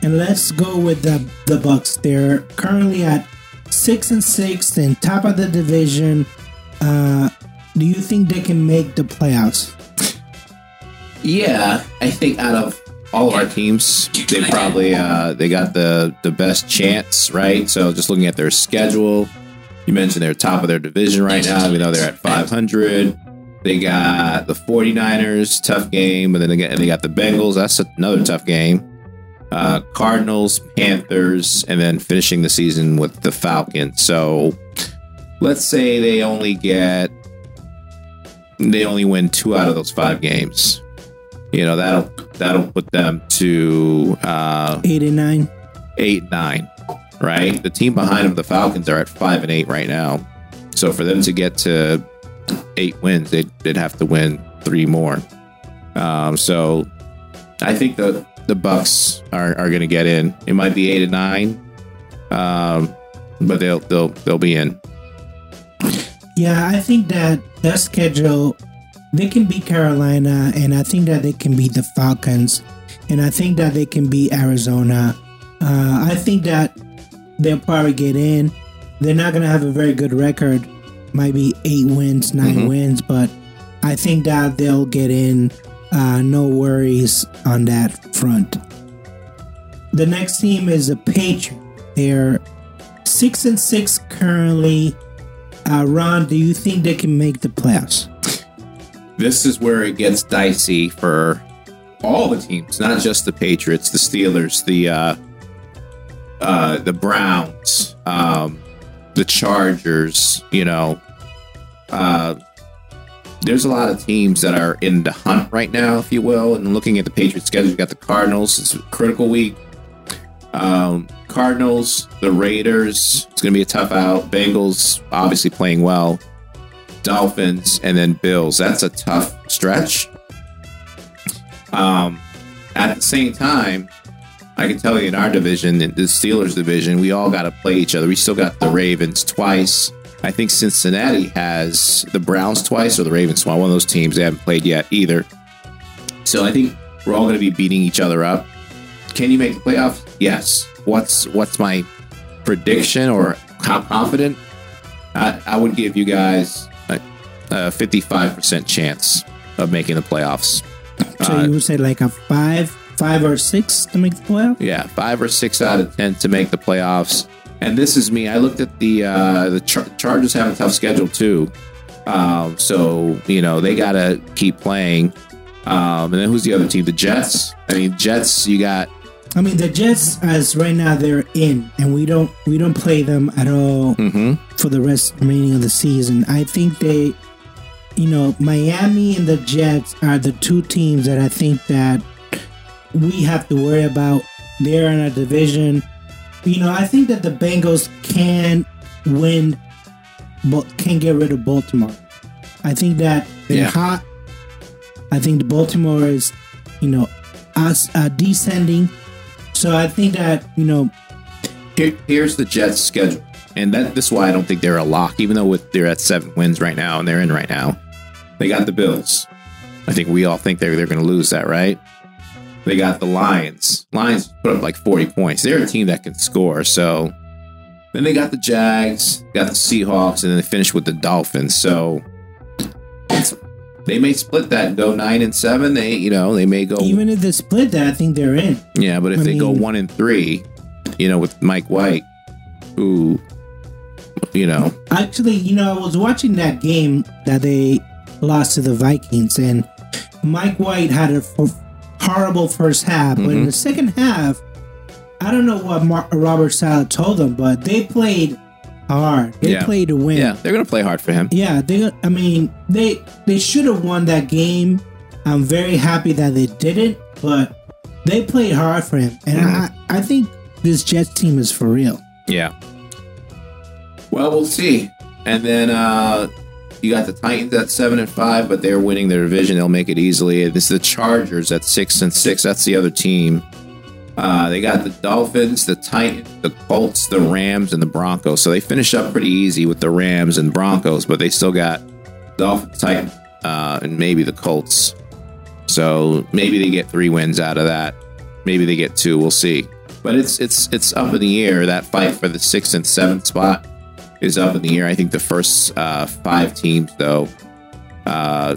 S2: and let's go with the the Bucks. They're currently at six and six and top of the division. Uh, do you think they can make the playoffs?
S3: Yeah, I think out of all of our teams, they probably uh, they got the the best chance, right? So just looking at their schedule, you mentioned they're top of their division right now. even though they're at 500. They got the 49ers, tough game, and then got, they got the Bengals. That's another tough game. Uh, Cardinals, Panthers, and then finishing the season with the Falcons. So let's say they only get they only win two out of those five games you know that'll that'll put them to uh,
S2: Eight and nine.
S3: eight nine, right? The team behind them, the Falcons, are at five and eight right now. So for them to get to eight wins, they'd, they'd have to win three more. Um, so I think the the Bucks are, are going to get in. It might be eight and nine, um, but they'll they'll they'll be in.
S2: Yeah, I think that their schedule, they can beat Carolina, and I think that they can beat the Falcons, and I think that they can beat Arizona. Uh, I think that they'll probably get in. They're not going to have a very good record, might be eight wins, 9
S3: Mhm.
S2: wins, but I think that they'll get in. Uh, no worries on that front. The next team is the Patriots. They're six and six currently. Uh, Ron, do you think they can make the playoffs?
S3: This is where it gets dicey for all the teams, not just the Patriots, the Steelers, the uh, uh, the Browns, um, the Chargers. You know, uh, there's a lot of teams that are in the hunt right now, if you will. And looking at the Patriots schedule, you got the Cardinals. It's a critical week. Um, Cardinals, the Raiders. It's going to be a tough out. Bengals, obviously playing well. Dolphins, and then Bills. That's a tough stretch. Um, at the same time, I can tell you in our division, in the Steelers division, we all got to play each other. We still got the Ravens twice. I think Cincinnati has the Browns twice or the Ravens twice. One of those teams they haven't played yet either. So I think we're all going to be beating each other up. Can you make the playoffs? Yes. What's what's my prediction or how confident? I, I would give you guys a, a 55% chance of making the playoffs.
S2: So
S3: Uh,
S2: you would say like a five, five or six to make the playoff?
S3: Yeah, five or six out of ten to make the playoffs. And this is me. I looked at the uh, the Char- Chargers have a tough schedule too, um, so you know they got to keep playing. Um, and then who's the other team? The Jets. I mean, Jets. You got
S2: I mean, the Jets, as right now, they're in, and we don't we don't play them at all
S3: hmm
S2: for the rest remaining of the season. I think they, you know, Miami and the Jets are the two teams that I think that we have to worry about. They're in a division. You know, I think that the Bengals can win, but can get rid of Baltimore. I think that they're
S3: Yeah.
S2: hot. I think the Baltimore is, you know, us uh, descending. So I think that you know
S3: Here, here's the Jets' schedule, and that this is why I don't think they're a lock, even though with, they're at seven wins right now and they're in right now. They got the Bills. I think we all think they're they're going to lose that, right? They got the Lions. Lions put up like 40 points. They're a team that can score. So then they got the Jags, got the Seahawks, and then they finish with the Dolphins. So it's, they may split that and go nine and seven. They, you know, they may go
S2: even if they split that, I think they're in.
S3: yeah, but if
S2: I
S3: they go one and three, you know, with Mike White, who, you know,
S2: Actually, you know, I was watching that game that they lost to the Vikings, and Mike White had a horrible first half, but in
S3: Mhm.
S2: the second half, I don't know what Mar- Robert Saleh told them, but they played hard. They
S3: Yeah.
S2: played to win.
S3: yeah, they're gonna play hard for him.
S2: Yeah, they. I mean, they they should have won that game. I'm very happy that they didn't, but they played hard for him, and
S3: Mhm.
S2: I I think this Jets team is for real.
S3: Yeah. Well, we'll see. And then uh you got the Titans at seven and five, but they're winning their division. They'll make it easily. This is the Chargers at six and six. That's the other team. Uh, they got the Dolphins, the Titans, the Colts, the Rams, and the Broncos. So they finish up pretty easy with the Rams and Broncos, but they still got Dolphins, Titans, uh, and maybe the Colts. So maybe they get three wins out of that. Maybe they get two. We'll see. But it's it's it's up in the air. That fight for the sixth and seventh spot is up in the air. I think the first uh, five teams, though, uh,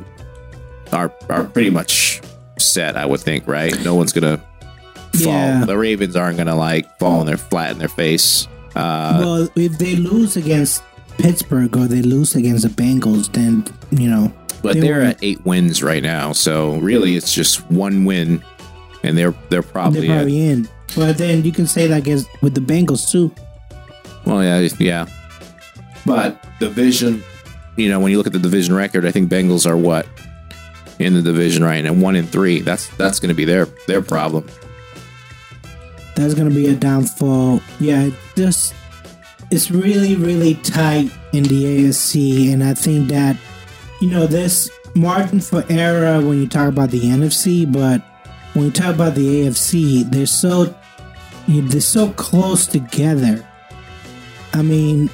S3: are are pretty much set. I would think, right? No one's gonna fall.
S2: Yeah.
S3: The Ravens aren't gonna like fall on their flat in their face. Uh,
S2: well, if they lose against Pittsburgh or they lose against the Bengals, then you know.
S3: but
S2: they
S3: they're
S2: were-
S3: at eight wins right now, so really it's just one win, and they're they're probably,
S2: they're probably in. But then you can say that against with the Bengals too.
S3: Well, yeah, yeah. But division, you know, when you look at the division record, I think Bengals are what in the division right now, one in three. That's that's going to be their their problem.
S2: That's gonna be a downfall. Yeah, just it's really really tight in the ASC, and I think that you know this margin for error when you talk about the NFC, but when you talk about the AFC, they're so they're so close together. I mean,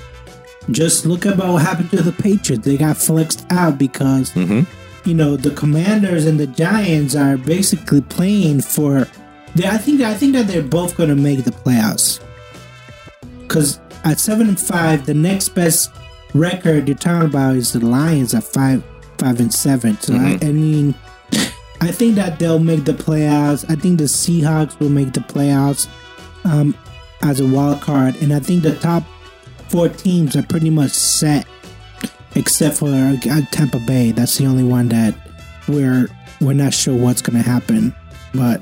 S2: just look about what happened to the Patriots. They got flexed out because
S3: Mhm.
S2: you know the Commanders and the Giants are basically playing for. They, I think I think that they're both going to make the playoffs. Because at seven and five, the next best record you're talking about is the Lions at five five and seven. So I, I mean, I think that they'll make the playoffs. I think the Seahawks will make the playoffs um, as a wild card, and I think the top four teams are pretty much set, except for uh, Tampa Bay. That's the only one that we're we're not sure what's going to happen. But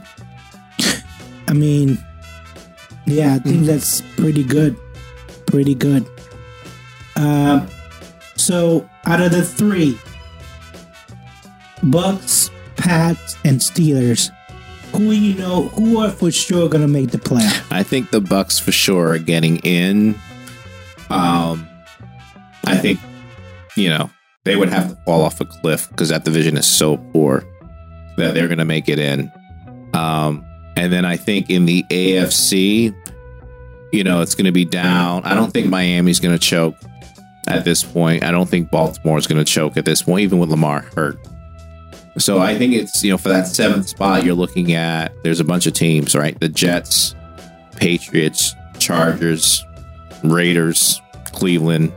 S2: (laughs) I mean, yeah, I think that's pretty good. Pretty good. Um, so out of the three, Bucks, Pats, and Steelers, who you know who are for sure going to make the playoff?
S3: I think the Bucks for sure are getting in. Um, I think you know they would have to fall off a cliff because that division is so poor that they're going to make it in. Um, and then I think in the AFC, you know, it's going to be down. I don't think Miami's going to choke at this point. I don't think Baltimore is going to choke at this point, even with Lamar hurt. So I think it's you know for that seventh spot you're looking at. There's a bunch of teams, right? The Jets, Patriots, Chargers, Raiders, Cleveland,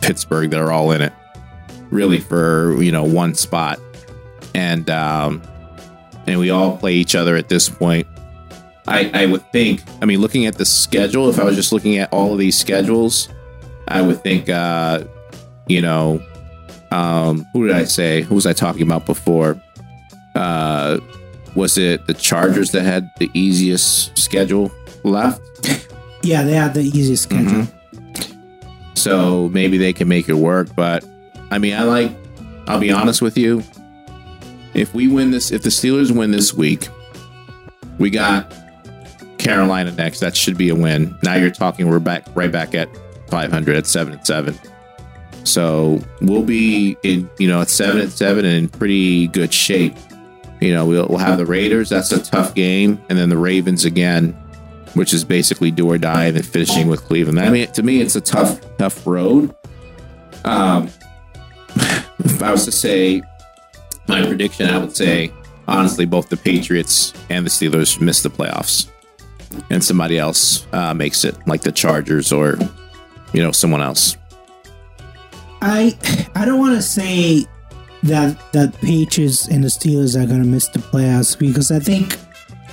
S3: Pittsburgh that are all in it, really for you know one spot, and um, and we all play each other at this point. I I would think. I mean, looking at the schedule, if I was just looking at all of these schedules, I would think, uh, you know, um, who did I say? Who was I talking about before? Uh, was it the Chargers that had the easiest schedule left?
S2: Yeah, they have the easiest mm-hmm. schedule.
S3: So maybe they can make it work. But I mean, I like, I'll be honest with you. If we win this, if the Steelers win this week, we got Carolina next. That should be a win. Now you're talking, we're back right back at 500 at 7 and 7. So we'll be in, you know, at 7 and 7 and in pretty good shape. You know, we'll, we'll have the Raiders. That's a tough game. And then the Ravens again, which is basically do or die, and then finishing with Cleveland. I mean, to me, it's a tough, tough road. Um, if (laughs) I was to say my prediction, I would say honestly, both the Patriots and the Steelers miss the playoffs, and somebody else uh, makes it, like the Chargers or you know someone else.
S2: I I don't want to say that that Patriots and the Steelers are going to miss the playoffs because I think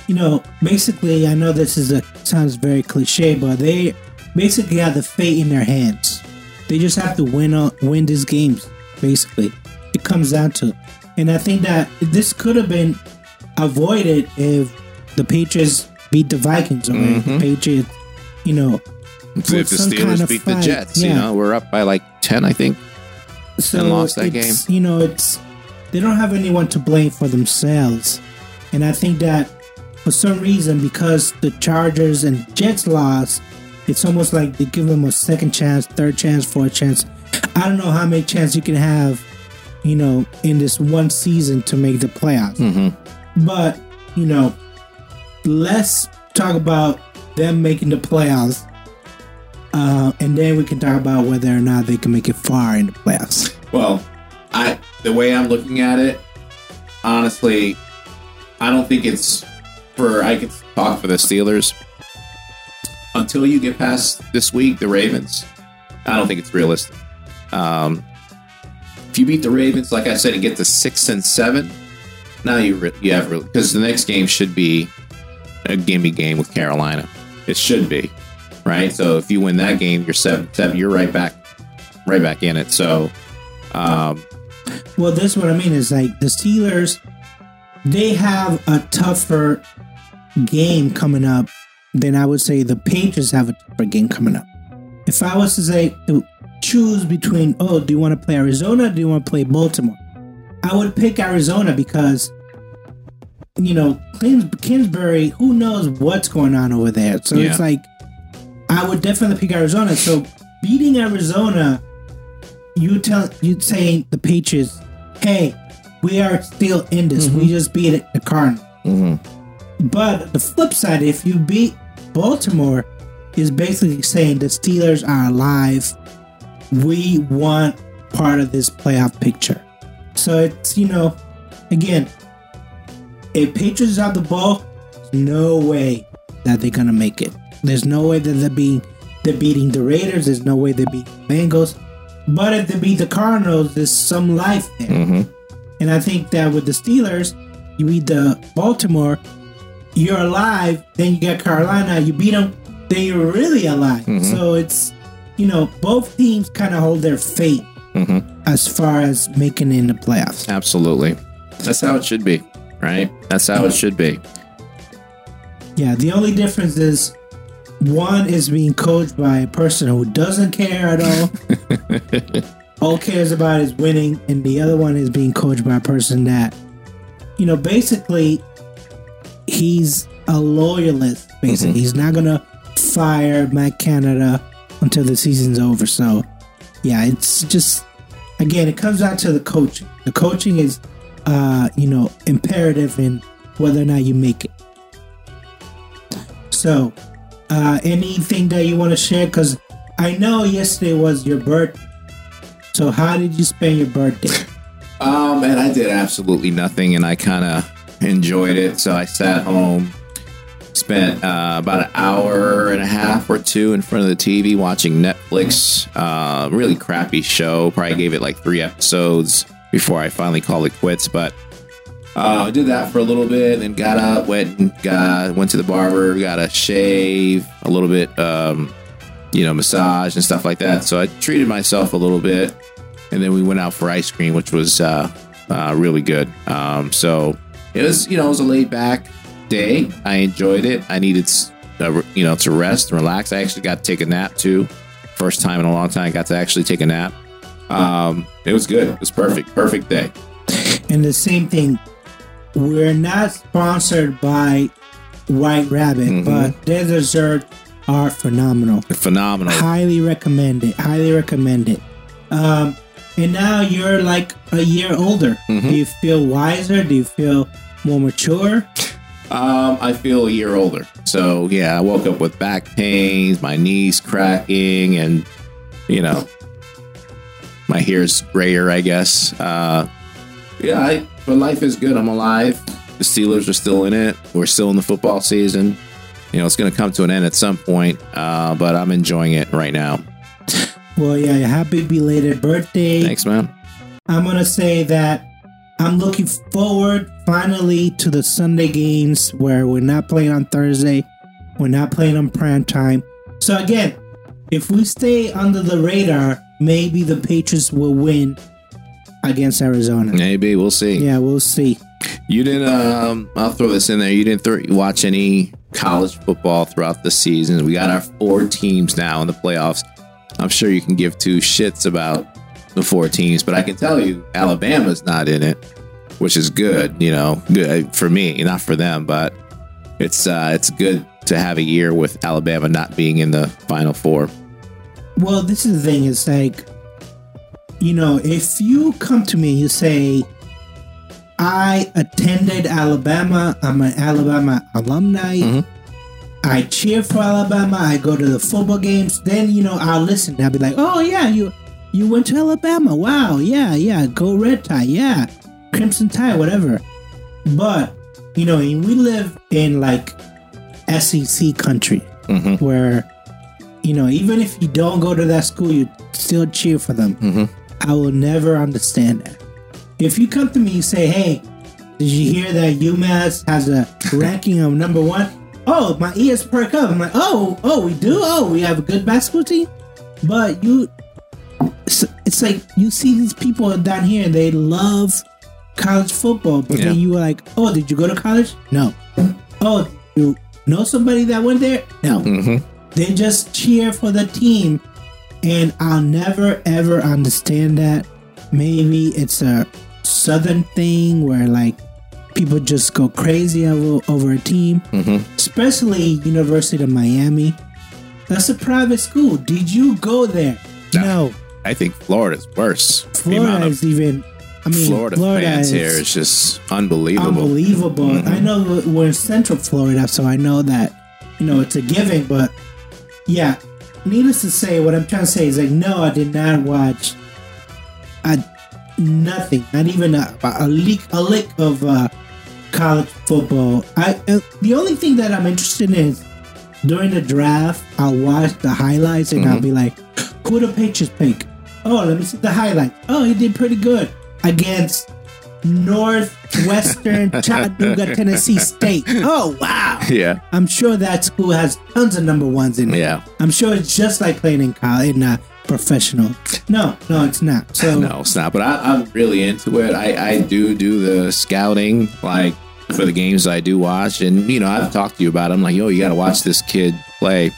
S2: you know basically I know this is a sounds very cliche, but they basically have the fate in their hands. They just have to win uh, win these games. Basically, it comes down to, and I think that this could have been avoided if the Patriots beat the Vikings or if the Patriots, you know,
S3: if
S2: put
S3: the Steelers
S2: kind of
S3: beat the
S2: fight.
S3: Jets, you know, we're up by like ten, I think.
S2: so
S3: and lost that
S2: it's, You know, it's they don't have anyone to blame for themselves, and I think that for some reason, because the Chargers and Jets lost, it's almost like they give them a second chance, third chance, fourth chance. I don't know how many chances you can have, you know, in this one season to make the playoffs. But you know, let's talk about them making the playoffs. Uh, and then we can talk about whether or not they can make it far in the playoffs.
S3: Well, I the way I'm looking at it, honestly, I don't think it's for I can talk for the Steelers. Until you get past this week, the Ravens, I don't think it's realistic. Um, if you beat the Ravens, like I said, and get to six and seven, now you re- you have really because the next game should be a gimme game with Carolina. It should be right. So if you win that game, you're seven seven. You're right back, right back in it. So. Um,
S2: Well, this what I mean is like the Steelers, they have a tougher game coming up then I would say the Patriots have a tougher game coming up. If I was to say to choose between, oh, do you want to play Arizona? Or do you want to play Baltimore? I would pick Arizona because, you know, Kins- Kingsbury, who knows what's going on over there. So
S3: Yeah.
S2: it's like, I would definitely pick Arizona. So beating Arizona you tell you saying the Patriots, hey, we are still in this. Mm-hmm. We just beat it, the Cardinals. Mm-hmm. But the flip side, if you beat Baltimore, is basically saying the Steelers are alive we want part of this playoff picture. So it's you know, again, if Patriots have the ball, no way that they're gonna make it. There's no way that they're being they're beating the Raiders. There's no way they're beating the Bengals. But if they beat the Cardinals, there's some life there.
S3: Mm-hmm.
S2: And I think that with the Steelers, you beat the Baltimore, you're alive. Then you get Carolina, you beat them, then you're really alive.
S3: Mhm.
S2: So it's you know both teams kind of hold their fate
S3: Mm-hmm.
S2: as far as making it in the playoffs.
S3: Absolutely. That's how it should be, right? That's how it should be.
S2: Yeah, the only difference is one is being coached by a person who doesn't care at all. (laughs) all cares about is winning, and the other one is being coached by a person that, you know, basically he's a loyalist. Basically,
S3: Mhm.
S2: he's not gonna fire Matt Canada until the season's over. So, yeah, it's just again, it comes down to the coaching. The coaching is, uh, you know, imperative in whether or not you make it. So, uh, anything that you want to share? Because I know yesterday was your birthday. So, how did you spend your birthday? (laughs)
S3: Um, and I did absolutely nothing, and I kind of enjoyed it. So I sat home, spent uh, about an hour and a half or two in front of the TV watching Netflix. Uh, really crappy show. Probably gave it like three episodes before I finally called it quits. But uh, I did that for a little bit, then got up, went and got went to the barber, got a shave, a little bit, um, you know, massage and stuff like that. So I treated myself a little bit and then we went out for ice cream, which was uh, uh, really good. Um, so it was, you know, it was a laid back day. I enjoyed it. I needed, uh, you know, to rest and relax. I actually got to take a nap too. First time in a long time, I got to actually take a nap. Um, it was good. It was perfect. Perfect day.
S2: and the same thing, we're not sponsored by White Rabbit,
S3: Mhm.
S2: but their desserts are phenomenal.
S3: Phenomenal.
S2: Highly recommend it. Highly recommend it. Um, and now you're like a year older.
S3: Mhm.
S2: Do you feel wiser? Do you feel more mature?
S3: Um, I feel a year older. So yeah, I woke up with back pains, my knees cracking, and you know, my hair's grayer, I guess. Uh, yeah, I, but life is good. I'm alive. The Steelers are still in it. We're still in the football season. You know, it's going to come to an end at some point, uh, but I'm enjoying it right now.
S2: Well, yeah, happy belated birthday.
S3: Thanks, man.
S2: I'm gonna say that I'm looking forward finally to the Sunday games where we're not playing on Thursday, we're not playing on prime time. So again, if we stay under the radar, maybe the Patriots will win against Arizona.
S3: Maybe we'll see.
S2: Yeah, we'll see.
S3: You didn't. Um, I'll throw this in there. You didn't th- watch any college football throughout the season. We got our four teams now in the playoffs. I'm sure you can give two shits about the four teams, but I can tell you Alabama's not in it, which is good. You know, good for me, not for them, but it's uh, it's good to have a year with Alabama not being in the Final Four.
S2: Well, this is the thing. It's like, you know, if you come to me and you say, I attended Alabama, I'm an Alabama alumni,
S3: Mhm.
S2: I cheer for Alabama, I go to the football games, then, you know, I'll listen. I'll be like, oh, yeah, you you went to Alabama. Wow, yeah, yeah, go red tie, yeah, crimson Tide, whatever. But, you know, we live in like SEC country
S3: Mhm.
S2: where you know even if you don't go to that school you still cheer for them
S3: Mhm.
S2: i will never understand that if you come to me and say hey did you hear that umass has a (laughs) ranking of number one oh my ears perk up. I'm like oh oh we do? Oh we have a good basketball team? But you it's, it's like you see these people down here and they love college football but then you were like oh did you go to college? No. Oh you know somebody that went there? No.
S3: Hmm
S2: they just cheer for the team. And I'll never ever understand that. Maybe it's a southern thing where like people just go crazy over, over a team,
S3: hmm
S2: especially University of Miami. That's a private school. Did you go there?
S3: No.
S2: No.
S3: I think Florida's worse.
S2: Florida is even. I mean,
S3: Florida, fans here is just unbelievable.
S2: unbelievable.
S3: Mhm.
S2: I know we're in Central Florida, so I know that you know it's a giving. But yeah, needless to say, what I'm trying to say is like, no, I did not watch a, nothing, not even a, a lick, a lick of uh, college football. I uh, the only thing that I'm interested in is during the draft, I'll watch the highlights and I'll be like, who the Patriots pick? Oh, let me see the highlights. Oh, he did pretty good against Northwestern (laughs) Chattanooga, Tennessee State. Oh, wow.
S3: Yeah.
S2: I'm sure that school has tons of number ones in it.
S3: Yeah.
S2: I'm sure it's just like playing in college, in uh, professional. No, no, it's not. So (laughs)
S3: No, it's not. But I, I'm really into it. I, I do do the scouting, like for the games I do watch. And, you know, I've talked to you about it. I'm like, yo, you got to watch this kid play.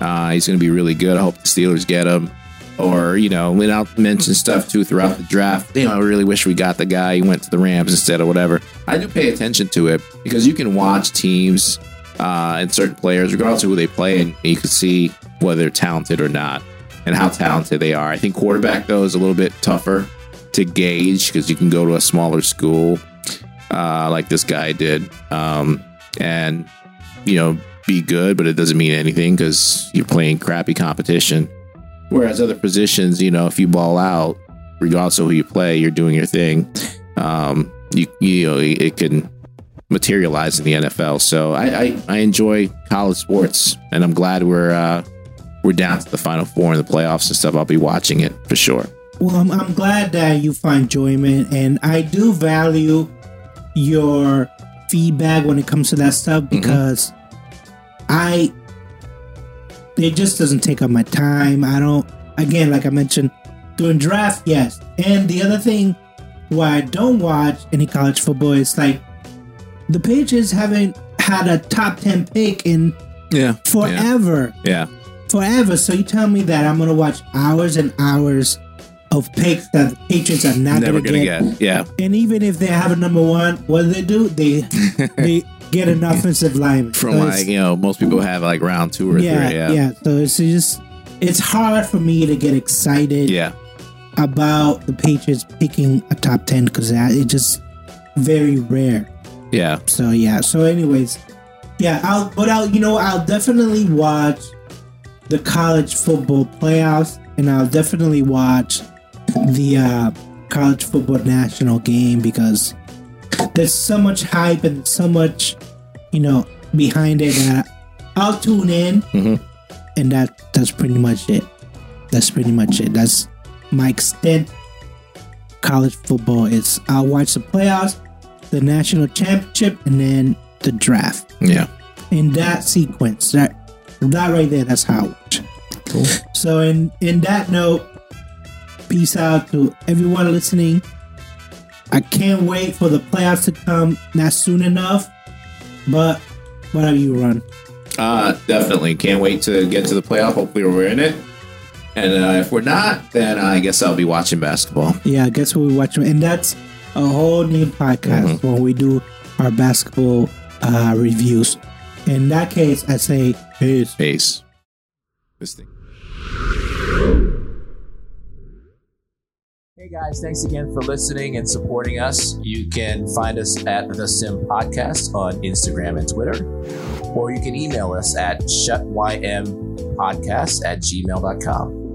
S3: Uh, he's going to be really good. I hope the Steelers get him. Or, you know, and I'll mention stuff too throughout the draft. You know, I really wish we got the guy who went to the Rams instead or whatever. I do pay attention to it because you can watch teams uh, and certain players, regardless of who they play, and you can see whether they're talented or not and how talented they are. I think quarterback, though, is a little bit tougher to gauge because you can go to a smaller school uh, like this guy did um, and, you know, be good, but it doesn't mean anything because you're playing crappy competition. Whereas other positions, you know, if you ball out, regardless of who you play, you're doing your thing. Um, you, you know, it can materialize in the NFL. So I, I, I enjoy college sports, and I'm glad we're uh, we're down to the Final Four in the playoffs and stuff. I'll be watching it for sure.
S2: Well, I'm, I'm glad that you find enjoyment, and I do value your feedback when it comes to that stuff mm-hmm. because I it just doesn't take up my time. I don't again, like I mentioned, during draft, yes. And the other thing why I don't watch any college football is like the Patriots haven't had a top ten pick in
S3: Yeah,
S2: forever
S3: Yeah,
S2: forever. So you tell me that I'm gonna watch hours and hours of picks that the Patriots are not
S3: never
S2: gonna,
S3: gonna
S2: get.
S3: get. Yeah,
S2: And even if they have a number one, what do they do? They (laughs) they get an offensive lineman
S3: from
S2: So
S3: like you know most people have like round two or
S2: yeah,
S3: three.
S2: yeah,
S3: Yeah,
S2: So it's just it's hard for me to get excited
S3: yeah,
S2: about the Patriots picking a top ten because it's just very rare.
S3: yeah.
S2: So yeah. So anyways, yeah. I'll but I'll you know I'll definitely watch the college football playoffs, and I'll definitely watch the uh, college football national game because there's so much hype and so much you know behind it that I'll tune in,
S3: Mhm.
S2: and that that's pretty much it. That's pretty much it. That's my extent. College football is I'll watch the playoffs, the national championship, and then the draft.
S3: yeah.
S2: In that sequence, that that right there, that's how
S3: Cool.
S2: So in in that note, peace out to everyone listening. I can't wait for the playoffs to come. Not soon enough, but whatever you run.
S3: Uh, definitely can't wait to get to the playoff. Hopefully, we're in it. And uh, if we're not, then I guess I'll be watching basketball.
S2: Yeah, I guess we'll watch and that's a whole new podcast when we do our basketball uh, reviews. In that case, I say peace.
S3: Peace. This thing.
S4: Hey guys, thanks again for listening and supporting us. You can find us at The Sim Podcast on Instagram and Twitter, or you can email us at shutympodcast at gmail.com.